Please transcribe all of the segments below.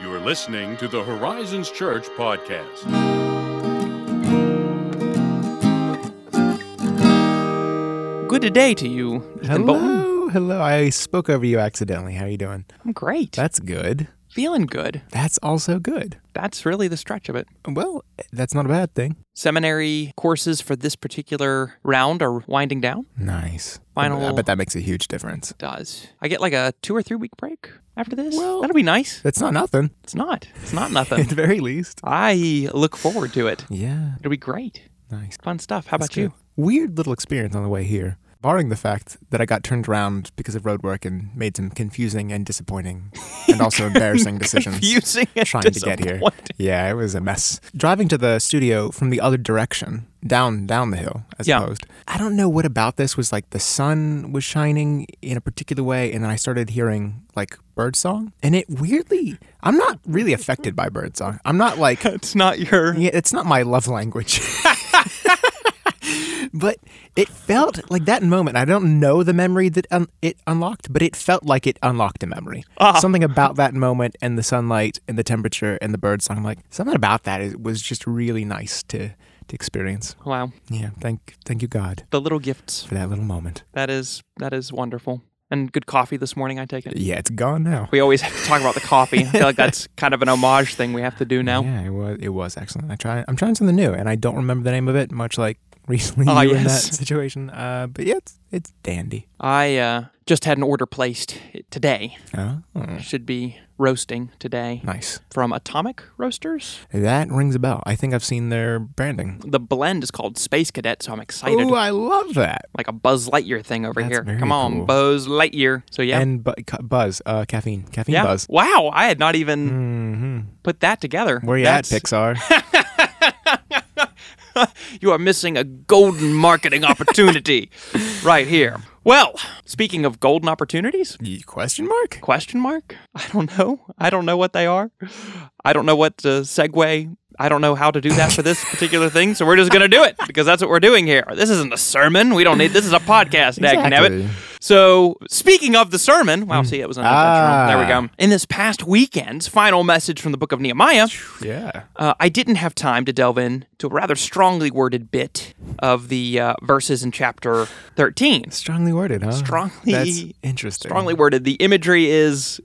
You are listening to the Horizons Church podcast. Good day to you, Ethan Bolton. Hello, hello. I spoke over you accidentally. How are you doing? I'm great. That's good. Feeling good. That's also good. That's really the stretch of it. Well, that's not a bad thing. Seminary courses for this particular round are winding down. Nice. Final- I bet that makes a huge difference. Does I get like a two or three week break after this? Well- That'll be nice. That's not nothing. It's not. It's not nothing. At the very least. I look forward to it. Yeah. It'll be great. Nice. Fun stuff. How That's about you? Weird little experience on the way here. Barring the fact that I got turned around because of road work and made some confusing and disappointing and also embarrassing decisions. Confusing and trying to get here. Yeah, it was a mess. Driving to the studio from the other direction, down down the hill, as Yeah. opposed. I don't know what about this was like the sun was shining in a particular way, and then I started hearing like bird song, and it weirdly. I'm not really affected by bird song. I'm not like It's not your. yeah, it's not my love language. but it felt like that moment. I don't know the memory that un- it unlocked, but it felt like it unlocked a memory. Ah. Something about that moment and the sunlight and the temperature and the bird song. I'm like something about that is, was just really nice to to experience. Wow. Yeah, thank thank you God The little gifts. for that little moment. That is that is wonderful. And good coffee this morning. I take it. Yeah, it's gone now. We always have to talk about the coffee. I feel like that's kind of an homage thing we have to do now. Yeah, it was it was excellent. I try I'm trying something new, and I don't remember the name of it. Much like recently Ah, you in that situation. Uh, but yeah, it's it's dandy. I uh, just had an order placed today. Oh, Should be roasting today nice. from Atomic Roasters. That rings a bell. I think I've seen their branding. The blend is called Space Cadet, so I'm excited. Oh, I love that. like a Buzz Lightyear thing over That's here. Come on, cool. Buzz Lightyear. So yeah, And bu- buzz, uh, caffeine, caffeine yeah. buzz. Wow, I had not even hmm put that together. Where you That's- at, Pixar? You are missing a golden marketing opportunity right here. Well, speaking of golden opportunities, Question mark? question mark? I don't know. I don't know what they are. I don't know what to segue. I don't know how to do that for this particular thing, so we're just going to do it because that's what we're doing here. This isn't a sermon. We don't need this is a podcast, Dag Exactly. So, speaking of the sermon, wow, see, it was unintentional. There we Ah. go. In this past weekend's final message from the book of Nehemiah, Yeah. uh, I didn't have time to delve in to a rather strongly worded bit of the uh, verses in chapter 13. Strongly worded, huh? Strongly- That's interesting. Strongly worded. The imagery is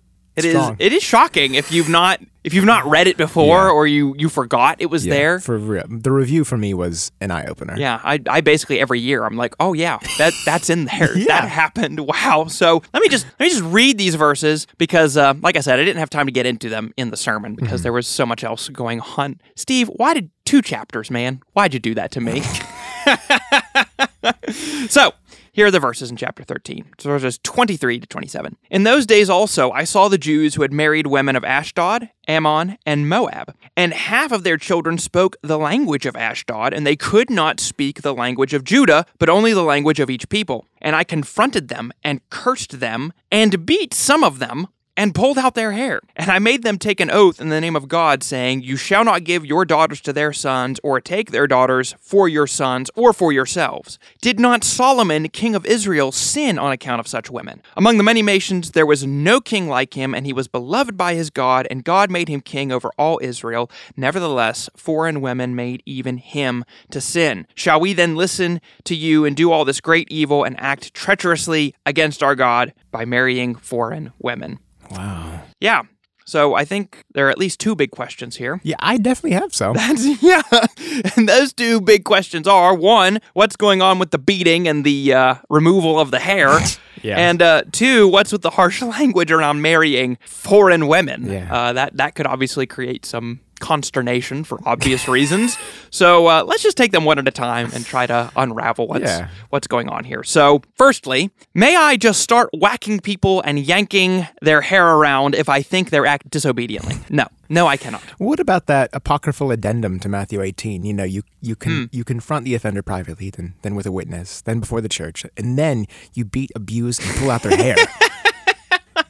it is it is shocking if you've not if you've not read it before Yeah. or you you forgot it was Yeah, there. For real. The review for me was an eye opener. Yeah, I, I basically every year I'm like, oh yeah, that that's in there. Yeah. That happened. Wow. So let me just let me just read these verses because, uh, like I said, I didn't have time to get into them in the sermon Mm-hmm. because there was so much else going on. Steve, why did two chapters, man? Why'd you do that to me? so here are the verses in chapter 13, so verses 23 to 27. In those days also, I saw the Jews who had married women of Ashdod, Ammon, and Moab, and half of their children spoke the language of Ashdod, and they could not speak the language of Judah, but only the language of each people. And I confronted them, and cursed them, and beat some of them, and pulled out their hair. And I made them take an oath in the name of God, saying, You shall not give your daughters to their sons, or take their daughters for your sons, or for yourselves. Did not Solomon, king of Israel, sin on account of such women? Among the many nations, there was no king like him, and he was beloved by his God, and God made him king over all Israel. Nevertheless, foreign women made even him to sin. Shall we then listen to you and do all this great evil and act treacherously against our God by marrying foreign women? Wow. Yeah. So I think there are at least two big questions here. Yeah, I definitely have some. That's, yeah. And those two big questions are one, what's going on with the beating and the uh, removal of the hair? Yeah. And uh, two, what's with the harsh language around marrying foreign women? Yeah. Uh, that, that could obviously create some consternation for obvious reasons. So uh, let's just take them one at a time and try to unravel what's Yeah. what's going on here. So, firstly, may I just start whacking people and yanking their hair around if I think they're act disobediently? No, no, I cannot. What about that apocryphal addendum to Matthew 18? You know, you you can Hmm. you confront the offender privately, then then with a witness, then before the church, and then you beat, abuse, and pull out their hair.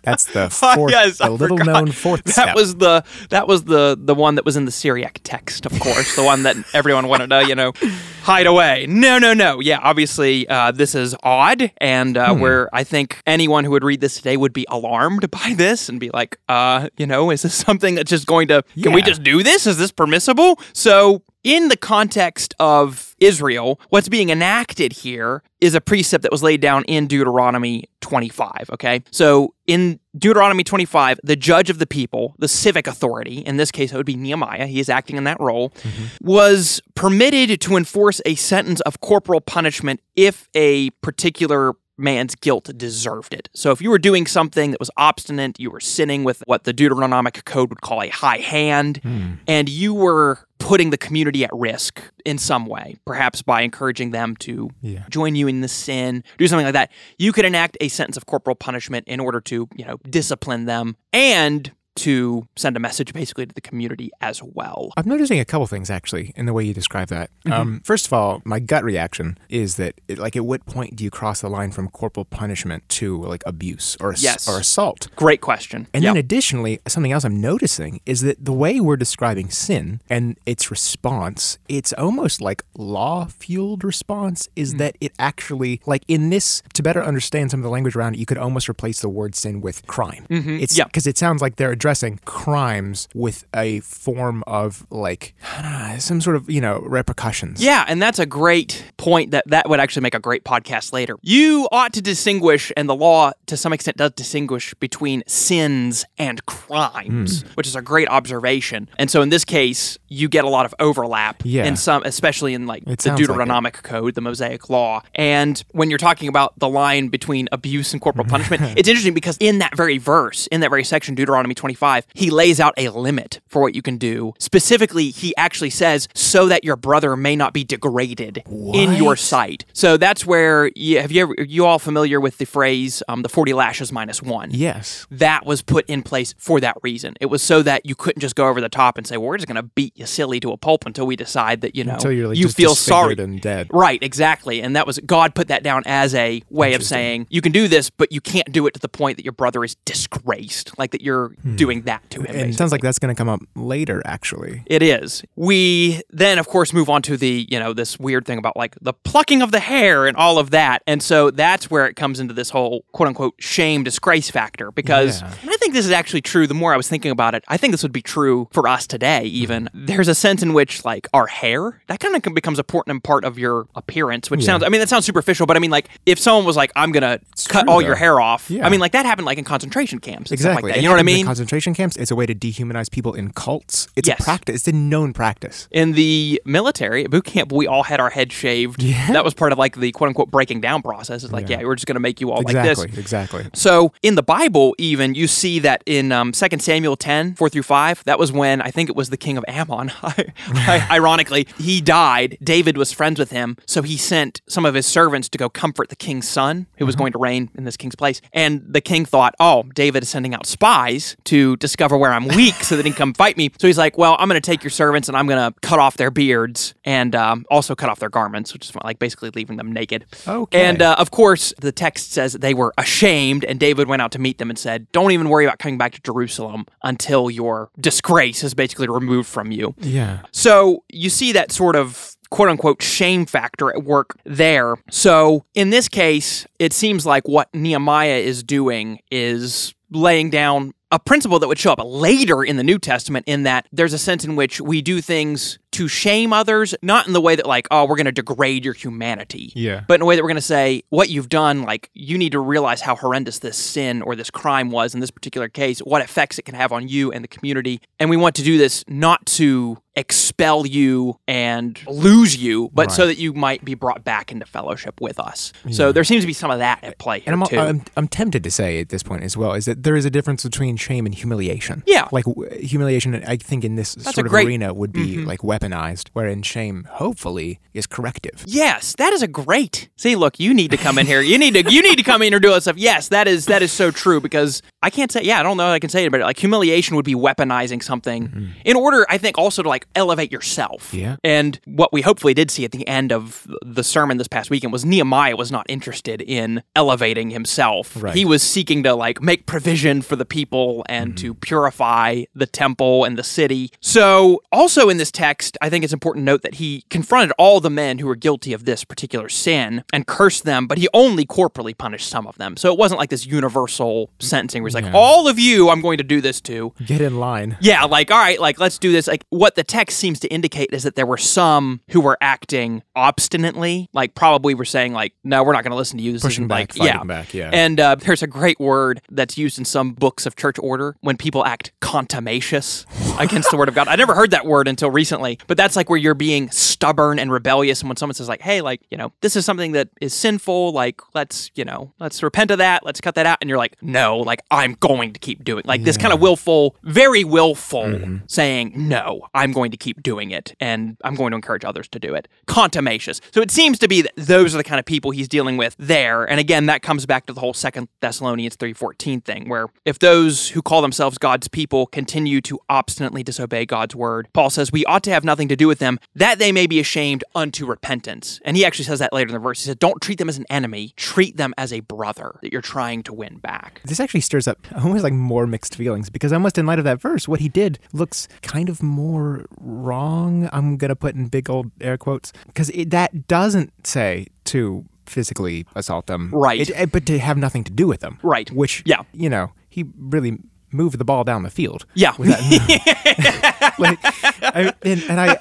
That's the fourth, yes, I the little forgot. known fourth That step. was the that was the the one that was in the Syriac text, of course, the one that everyone wanted to you know hide away. No, no, no. Yeah, obviously uh, this is odd, and uh, Hmm. where I think anyone who would read this today would be alarmed by this and be like, uh, you know, is this something that's just going to? Can we just do this? Is this permissible? So. In the context of Israel, what's being enacted here is a precept that was laid down in Deuteronomy 25. Okay. So in Deuteronomy 25, the judge of the people, the civic authority, in this case, it would be Nehemiah, he is acting in that role, mm-hmm. was permitted to enforce a sentence of corporal punishment if a particular man's guilt deserved it. So if you were doing something that was obstinate, you were sinning with what the Deuteronomic code would call a high hand, hmm. and you were putting the community at risk in some way, perhaps by encouraging them to Yeah. join you in the sin, do something like that, you could enact a sentence of corporal punishment in order to, you know, discipline them and to send a message basically to the community as well. I'm noticing a couple things actually in the way you describe that. Mm-hmm. Um, first of all, my gut reaction is that, it, like, at what point do you cross the line from corporal punishment to like abuse or ass- Yes. or assault? Great question. And Yep. then additionally, something else I'm noticing is that the way we're describing sin and its response, it's almost like law fueled response, is that it actually, like in this, to better understand some of the language around it, you could almost replace the word sin with crime. Mm-hmm. It's Yep. because it sounds like they're addressing crimes with a form of like, I don't know, some sort of, you know, repercussions. Yeah, and that's a great point that that would actually make a great podcast later. You ought to distinguish, and the law to some extent does distinguish between sins and crimes, hmm. which is a great observation. And so in this case, you get a lot of overlap Yeah. in some, especially in like It the sounds like. Deuteronomic code, the Mosaic law. And when you're talking about the line between abuse and corporal punishment, it's interesting because in that very verse, in that very section, Deuteronomy 25, he lays out a limit for what you can do. Specifically, he actually says, so that your brother may not be degraded in your sight. So that's where you, have you ever, you all familiar with the phrase, um, the 40 lashes minus one? Yes. that was put in place for that reason. It was so that you couldn't just go over the top and say, well, we're just going to beat you silly to a pulp until we decide that, you know, Until you're like you feel sorry. and dead. Right, exactly. And that was, God put that down as a way of saying, you can do this, but you can't do it to the point that your brother is disgraced, like that you're doing that to him. Hmm. It sounds like that's going to come up later, actually. It is. We then, of course, move on to the, you know, this weird thing about like the plucking of the hair and all of that. And so that's where it comes into this whole quote unquote shame disgrace factor. Because Yeah. I think this is actually true. The more I was thinking about it, I think this would be true for us today, even. Mm-hmm. There's a sense in which like our hair, that kind of becomes a important part of your appearance, which sounds, I mean, that sounds superficial, but I mean, like if someone was like, I'm going to cut true, all your hair off, Yeah. I mean, like that happened like in concentration camps Exactly. like that. You know what I mean? Concentration camps. It's a way to dehumanize people in cults. It's Yes. a practice. It's a known practice. in the military at boot camp, we all had our heads shaved. Yeah. That was part of like the quote unquote breaking down process. It's like, yeah, Yeah. we're just going to make you all exactly. like this. Exactly. So in the Bible, even you see that in um, 2 Samuel 10, 4 through 5, that was when I think it was the king of Ammon. Ironically, he died. David was friends with him. So he sent some of his servants to go comfort the king's son, who was going to reign in this king's place. And the king thought, oh, David is sending out spies to discover where I'm weak so that he can come fight me. So he's like, well, I'm going to take your servants and I'm going to cut off their beards and um, also cut off their garments, which is like basically leaving them naked. Okay. And uh, of course, the text says they were ashamed, and David went out to meet them and said, Don't even worry about coming back to Jerusalem until your disgrace is basically removed from you. Yeah. So you see that sort of quote unquote shame factor at work there. So in this case, it seems like what Nehemiah is doing is laying down a principle that would show up later in the New Testament in that there's a sense in which we do things to shame others, not in the way that like, oh, we're going to degrade your humanity. Yeah. But in a way that we're going to say, what you've done, like, you need to realize how horrendous this sin or this crime was in this particular case, what effects it can have on you and the community. And we want to do this not to expel you and lose you, but so that you might be brought back into fellowship with us. So there seems to be some of that at play And I'm. I'm, I'm tempted to say at this point as well is that there is a difference between shame and humiliation. Yeah. Like w- humiliation, I think in this a sort of great- Mm-hmm. arena would be like weaponized, wherein shame, hopefully, is corrective. Yes, that is a great. See, look, you need to come in here. You need to you need to come in and do all that stuff. Yes, that is that is so true because I can't say. Yeah, I don't know. I can say it, but like humiliation would be weaponizing something in order. I think also to like elevate yourself. Mm-hmm. Yeah. And what we hopefully did see at the end of the sermon this past weekend was Nehemiah was not interested in elevating himself. Right. He was seeking to like make provision for the people and to purify the temple and the city. So, also in this text, I think it's important to note that he confronted all the men who were guilty of this particular sin and cursed them, but he only corporally punished some of them. So it wasn't like this universal sentencing where he's like, all of you, I'm going to do this to. Get in line. Yeah, like, all right, like, let's do this. Like, what the text seems to indicate is that there were some who were acting obstinately, like, probably were saying, like, no, we're not going to listen to you. This Pushing isn't back, like, yeah. fighting back, yeah. And uh, there's a great word that's used in some books of church order when people act contumacious against the word of God. I never heard that word until recently, but that's like where you're being stubborn and rebellious. And when someone says, like, hey, like, you know, this is something that is sinful, like, let's, you know, let's repent of that, let's cut that out. And you're like, no, like, I'm going to keep doing like this kind of willful, very willful mm-hmm. saying, no, I'm going to keep doing it and I'm going to encourage others to do it. Contumacious. So it seems to be that those are the kind of people he's dealing with there. And again, that comes back to the whole second Thessalonians 3:14 thing where if those who call themselves God's people continue to obstinately disobey God's word, Paul says we ought to have nothing to do with them that they may be ashamed unto repentance. And he actually says that later in the verse. He said, "Don't treat them as an enemy, treat them as a brother that you're trying to win back." This actually stirs up almost like more mixed feelings because almost in light of that verse, what he did looks kind of more wrong. I'm gonna put in big old air quotes because that doesn't say to physically assault them, Right. It- it- but to have nothing to do with them, Right. Which, Yeah. you know, he really moved the ball down the field. Yeah. like, I, and, and I,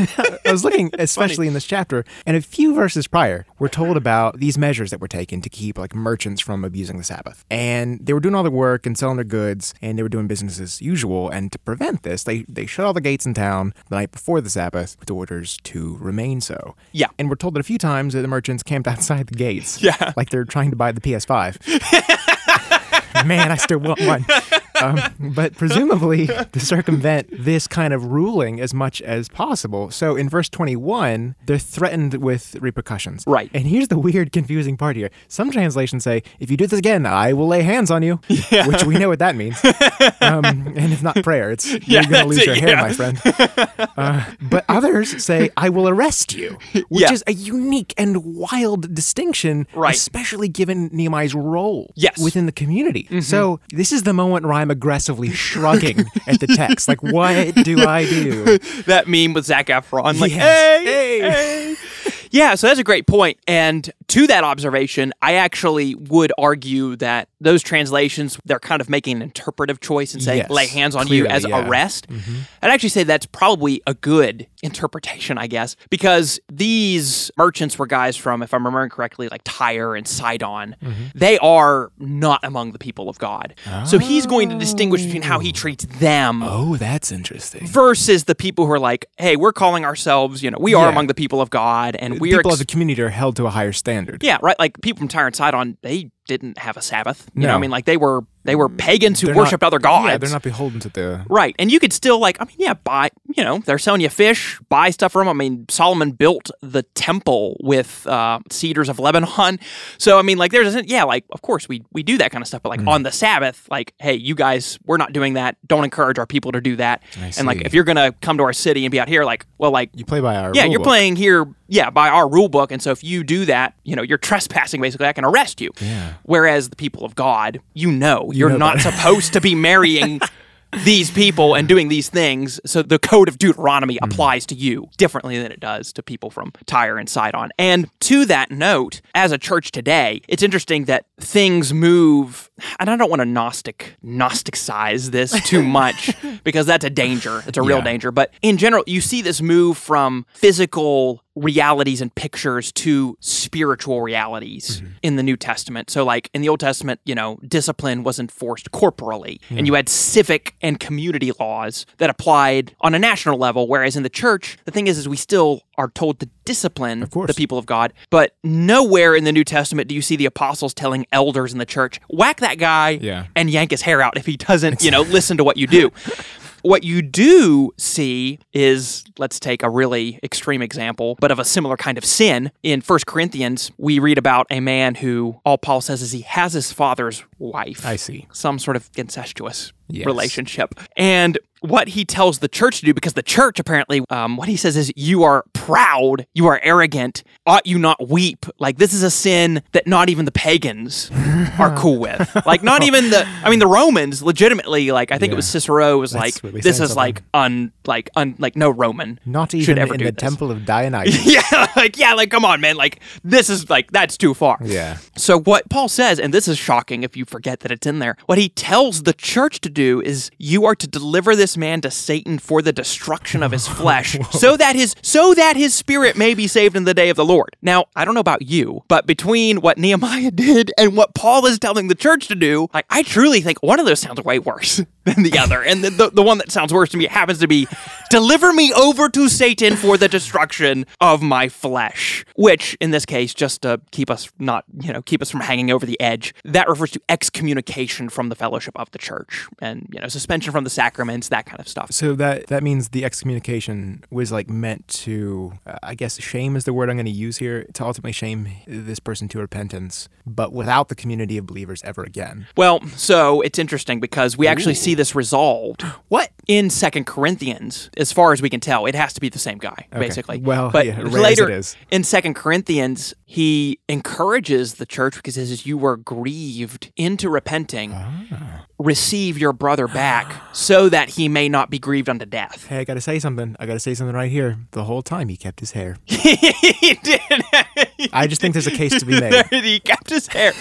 I was looking, especially in this chapter, and a few verses prior, we're told about these measures that were taken to keep like merchants from abusing the Sabbath. And they were doing all their work and selling their goods, and they were doing business as usual. And to prevent this, they they shut all the gates in town the night before the Sabbath with orders to remain so. Yeah. And we're told that a few times that the merchants camped outside the gates. Yeah. Like they're trying to buy the PS5. Man, I still want one. Um, but presumably to circumvent this kind of ruling as much as possible. So in verse 21, they're threatened with repercussions. Right. And here's the weird, confusing part here. Some translations say, if you do this again, I will lay hands on you, which we know what that means. Um, and it's not prayer, it's Yeah, you're going to lose it, your hair, yeah. my friend. Uh, but others say, I will arrest you, which Yeah. is a unique and wild distinction, Right. especially given Nehemiah's role Yes. within the community. So this is the moment where I'm aggressively shrugging at the text. Like, what do I do? that meme with Zac Efron, like, Yes. hey, hey. Yeah, so that's a great point. And to that observation, I actually would argue that those translations, they're kind of making an interpretive choice and saying, Yes, lay hands on you as yeah. Mm-hmm. arrest. I'd actually say that's probably a good interpretation, I guess, because these merchants were guys from, if I'm remembering correctly, like Tyre and Sidon. Mm-hmm. They are not among the people of God. So he's going to distinguish between how he treats them Oh, that's interesting. versus the people who are like, hey, we're calling ourselves, you know, we are Yeah. among the people of God and we are. People ex- as a community are held to a higher standard. yeah, right. Like people from Tyre and Sidon, they didn't have a Sabbath. You know, No. I mean, like they were they were pagans who They're not- worshipped other gods. Yeah, they're not beholden to the. Right. And you could still like, I mean, yeah, buy, you know, they're selling you fish, buy stuff from them. I mean, Solomon built the temple with uh, cedars of Lebanon. So, I mean, like there's, a, yeah, like, of course we, we do that kind of stuff. But Mm. like on the Sabbath, like, hey, you guys, we're not doing that. Don't encourage our people to do that. And like, if you're going to come to our city and be out here, like, well, like, You play by our. yeah, you're book. playing here, yeah, by our rule book, and so if you do that, you know, you're trespassing. Basically, I can arrest you. Yeah. Whereas the people of God, you know, you're know not better. supposed to be marrying these people and doing these things. So the code of Deuteronomy Mm-hmm. applies to you differently than it does to people from Tyre and Sidon. And to that note, as a church today, it's interesting that things move. And I don't want to gnostic gnosticize this too much because that's a danger. It's a real Yeah. danger. But in general, you see this move from physical realities and pictures to spiritual realities in the New Testament. So, like in the Old Testament, you know, discipline was enforced corporally, and you had civic and community laws that applied on a national level. Whereas in the church, the thing is, is we still are told to discipline the people of God, but nowhere in the New Testament do you see the apostles telling elders in the church, whack that guy Yeah. and yank his hair out if he doesn't, you know, listen to what you do. What you do see is, let's take a really extreme example, but of a similar kind of sin. In 1 Corinthians, we read about a man who, all Paul says is he has his father's wife. I see. Some sort of incestuous Yes. relationship. And what he tells the church to do, because the church apparently, um, what he says is, you are proud, you are arrogant, ought you not weep? Like, this is a sin that not even the pagans are cool with. Like, not even the, I mean, the Romans legitimately, like, I think it was Cicero was That's like, this is like, un, like, un, like, no Roman Not should even ever in do the this. temple of Dionysus. Yeah, like, yeah, like, come on, man. Like, this is like, that's too far. yeah. So what Paul says, and this is shocking if you forget that it's in there, what he tells the church to do is you are to deliver this man to Satan for the destruction of his flesh, so that his so that his spirit may be saved in the day of the Lord. Now, I don't know about you, but between what Nehemiah did and what Paul is telling the church to do, like I truly think one of those sounds way worse than the other. And the, the, the one that sounds worse to me happens to be deliver me over to Satan for the destruction of my flesh, which in this case, just to keep us not, you know, keep us from hanging over the edge, that refers to excommunication from the fellowship of the church and, you know, suspension from the sacraments, that kind of stuff. So that that means the excommunication was like meant to, uh, I guess, shame is the word I'm going to use here to ultimately shame this person to repentance, but without the community of believers ever again. Well, so it's interesting because we actually see this resolved. What in Second Corinthians, as far as we can tell, it has to be the same guy, basically. Well, but yeah, later it is. in Second Corinthians, he encourages the church because he says, "You were grieved into repenting. Ah. Receive your brother back, so that he may not be grieved unto death." Hey, I got to say something. I got to say something right here. The whole time he kept his hair. he did. I just think there's a case to be made. he kept his hair.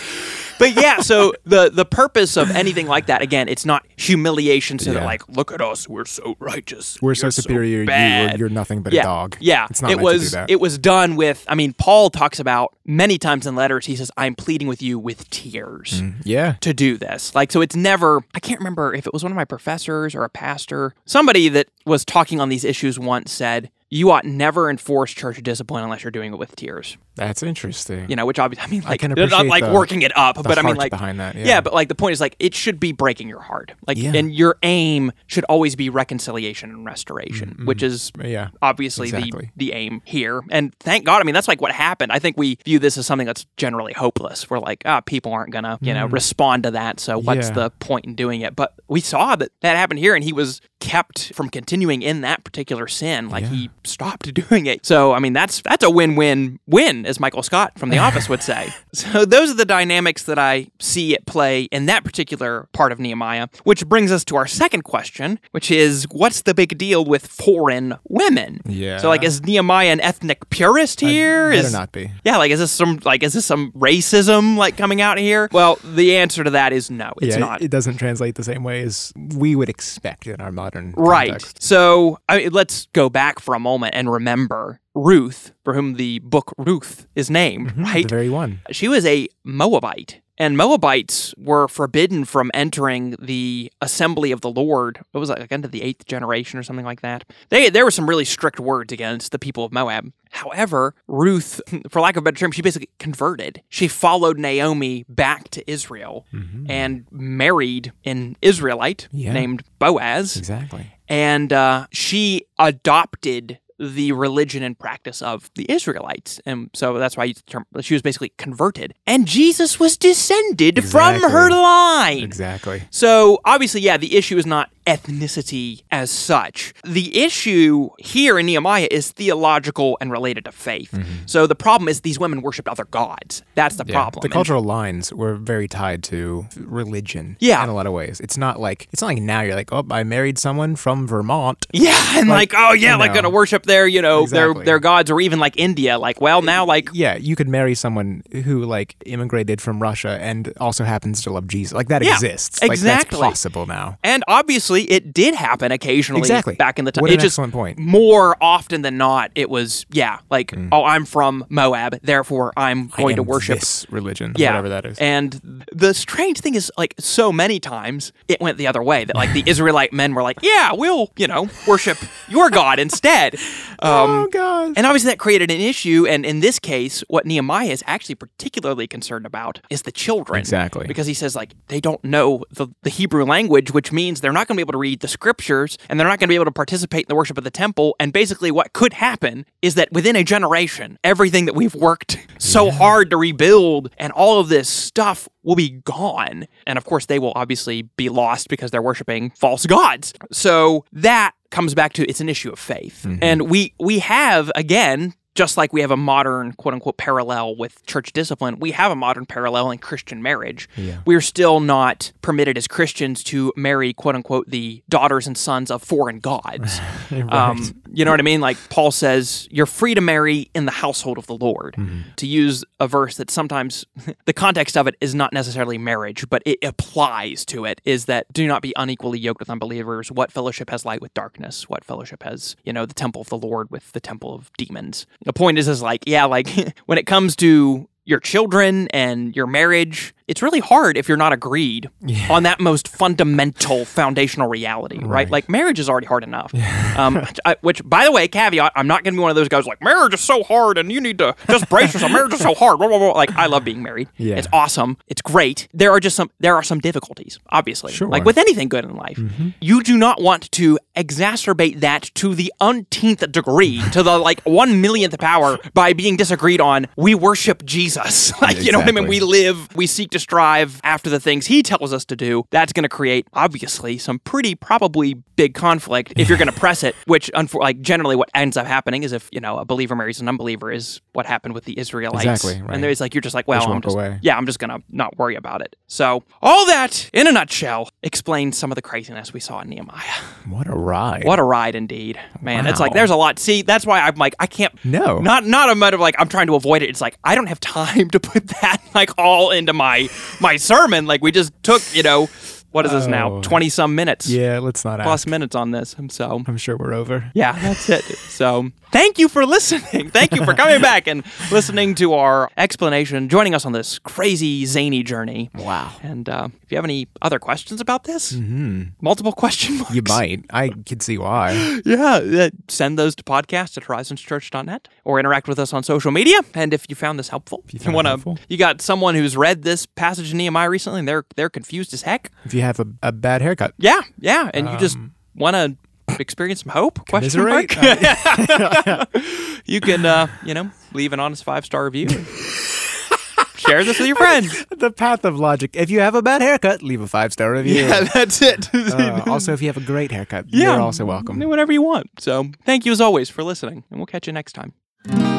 But yeah, so the the purpose of anything like that, again, it's not humiliation. So that Yeah. like, look at us, we're so righteous. We're so superior. you, bad." or you're nothing but yeah, a dog. Yeah, it's not it was to it was done with. I mean, Paul talks about many times in letters. He says, "I'm pleading with you with tears." Mm, yeah. to do this. Like, so it's never, I can't remember if it was one of my professors or a pastor. Somebody that was talking on these issues once said, you ought never enforce church discipline unless you're doing it with tears. That's interesting. You know, which obviously, I mean, like, can they're not like the- working it up, but I mean, like, behind that, yeah. but like the point is, like, it should be breaking your heart. Like, Yeah. and your aim should always be reconciliation and restoration, which is yeah. obviously Exactly. the the aim here. And thank God, I mean, that's like what happened. I think we view this as something that's generally hopeless. We're like, ah, people aren't gonna, you know, respond to that. So what's Mm. Yeah. the point in doing it? But we saw that that happened here, and he was kept from continuing in that particular sin. Like he stopped doing it. So I mean, that's that's a win-win-win, as Michael Scott from The Office would say. So those are the dynamics that I see at play in that particular part of Nehemiah. Which brings us to our second question, which is, what's the big deal with foreign women? Yeah. So like, is Nehemiah an ethnic purist here? Better Is not be. yeah, like is this some like is this some racism like coming out here? Well, the answer to that is no, it's yeah, not. It doesn't translate the same way as we would expect in our modern Right. context. So I mean, let's go back for a moment and remember Ruth, for whom the book Ruth is named, mm-hmm, right? The very one. She was a Moabite. And Moabites were forbidden from entering the assembly of the Lord. It was like into the eighth generation or something like that. They there were some really strict words against the people of Moab. However, Ruth, for lack of a better term, she basically converted. She followed Naomi back to Israel mm-hmm. and married an Israelite Yeah. named Boaz Exactly. And uh, she adopted the religion and practice of the Israelites, and so that's why I used the term, she was basically converted. And Jesus was descended from her line. Exactly. So obviously, yeah, the issue is not ethnicity as such. The issue here in Nehemiah is theological and related to faith. Mm-hmm. So the problem is these women worshipped other gods. That's the Yeah. problem. The And- cultural lines were very tied to religion. Yeah. In a lot of ways. It's not like it's not like now you're like, oh, I married someone from Vermont. Yeah, and like, oh yeah, like know. gonna worship their, you know, their Exactly. their gods, or even like India. Like, well, now like Yeah, you could marry someone who like immigrated from Russia and also happens to love Jesus. Like that Yeah, exists. Like exactly. that's possible now. And obviously, actually, it did happen occasionally Exactly. back in the time. What it an just excellent point. more often than not, it was yeah, like oh, I'm from Moab, therefore I'm going to worship this religion, yeah, whatever that is. And the strange thing is, like, so many times it went the other way that, like, the Israelite men were like, yeah, we'll, you know, worship your God instead. Um, oh gosh. and obviously that created an issue. And in this case, what Nehemiah is actually particularly concerned about is the children. Exactly. Because he says, like, they don't know the, the Hebrew language, which means they're not going to be able to read the scriptures and they're not going to be able to participate in the worship of the temple. And basically, what could happen is that within a generation, everything that we've worked so hard to rebuild and all of this stuff will be gone. And of course, they will obviously be lost because they're worshiping false gods. So that comes back to it's an issue of faith. Mm-hmm. And we we have again just like we have a modern quote unquote parallel with church discipline, we have a modern parallel in Christian marriage. We're still not permitted as Christians to marry quote unquote the daughters and sons of foreign gods. um, you know what I mean? Like Paul says, you're free to marry in the household of the Lord. To use a verse that sometimes the context of it is not necessarily marriage, but it applies to it, is that do not be unequally yoked with unbelievers. What fellowship has light with darkness? What fellowship has, you know, the temple of the Lord with the temple of demons? The point is, is like, yeah, like when it comes to your children and your marriage, it's really hard if you're not agreed on that most fundamental foundational reality, right? Like marriage is already hard enough. Um, I- which, by the way, caveat: I'm not going to be one of those guys like marriage is so hard and you need to just brace yourself. Marriage is so hard. Blah, blah, blah. Like I love being married. Yeah. It's awesome. It's great. There are just some there are some difficulties, obviously. Sure. Like with anything good in life, you do not want to exacerbate that to the unteenth degree, to the like one millionth power by being disagreed on. We worship Jesus. like you know what I mean? We live, we seek to strive after the things he tells us to do. That's going to create obviously some pretty probably big conflict if you're going to press it. Which, unfor- like generally, what ends up happening is if you know a believer marries an unbeliever is what happened with the Israelites. Exactly, right. And there's like you're just like, well, Just I'm just, away. yeah, I'm just gonna not worry about it. So all that in a nutshell explains some of the craziness we saw in Nehemiah. what a ride. What a ride indeed, man! It's like there's a lot. See, that's why I'm like I can't. No. not not a matter of like I'm trying to avoid it. It's like I don't have time to put that like all into my my sermon. Like we just took you know what is this now Oh. twenty some minutes yeah, let's not plus minutes on this. So I'm sure we're over. yeah, that's it. So thank you for listening. Thank you for coming back and listening to our explanation, joining us on this crazy zany journey. Wow. And uh, if you have any other questions about this, hmm, multiple question marks. You might. I can see why. Yeah, send those to podcast at horizonschurch.net or interact with us on social media. And if you found this helpful, you you, it wanna, helpful. you got someone who's read this passage in Nehemiah recently and they're they're confused as heck. If you have a, a bad haircut, Yeah, yeah, and you just want to experience some hope? Question mark. commiserate. you can, uh, you know, leave an honest five star review. Share this with your friends. the path of logic. If you have a bad haircut, leave a five star review. Yeah, that's it. Uh, also, if you have a great haircut, yeah, you're also welcome. Do whatever you want. So, thank you as always for listening, and we'll catch you next time.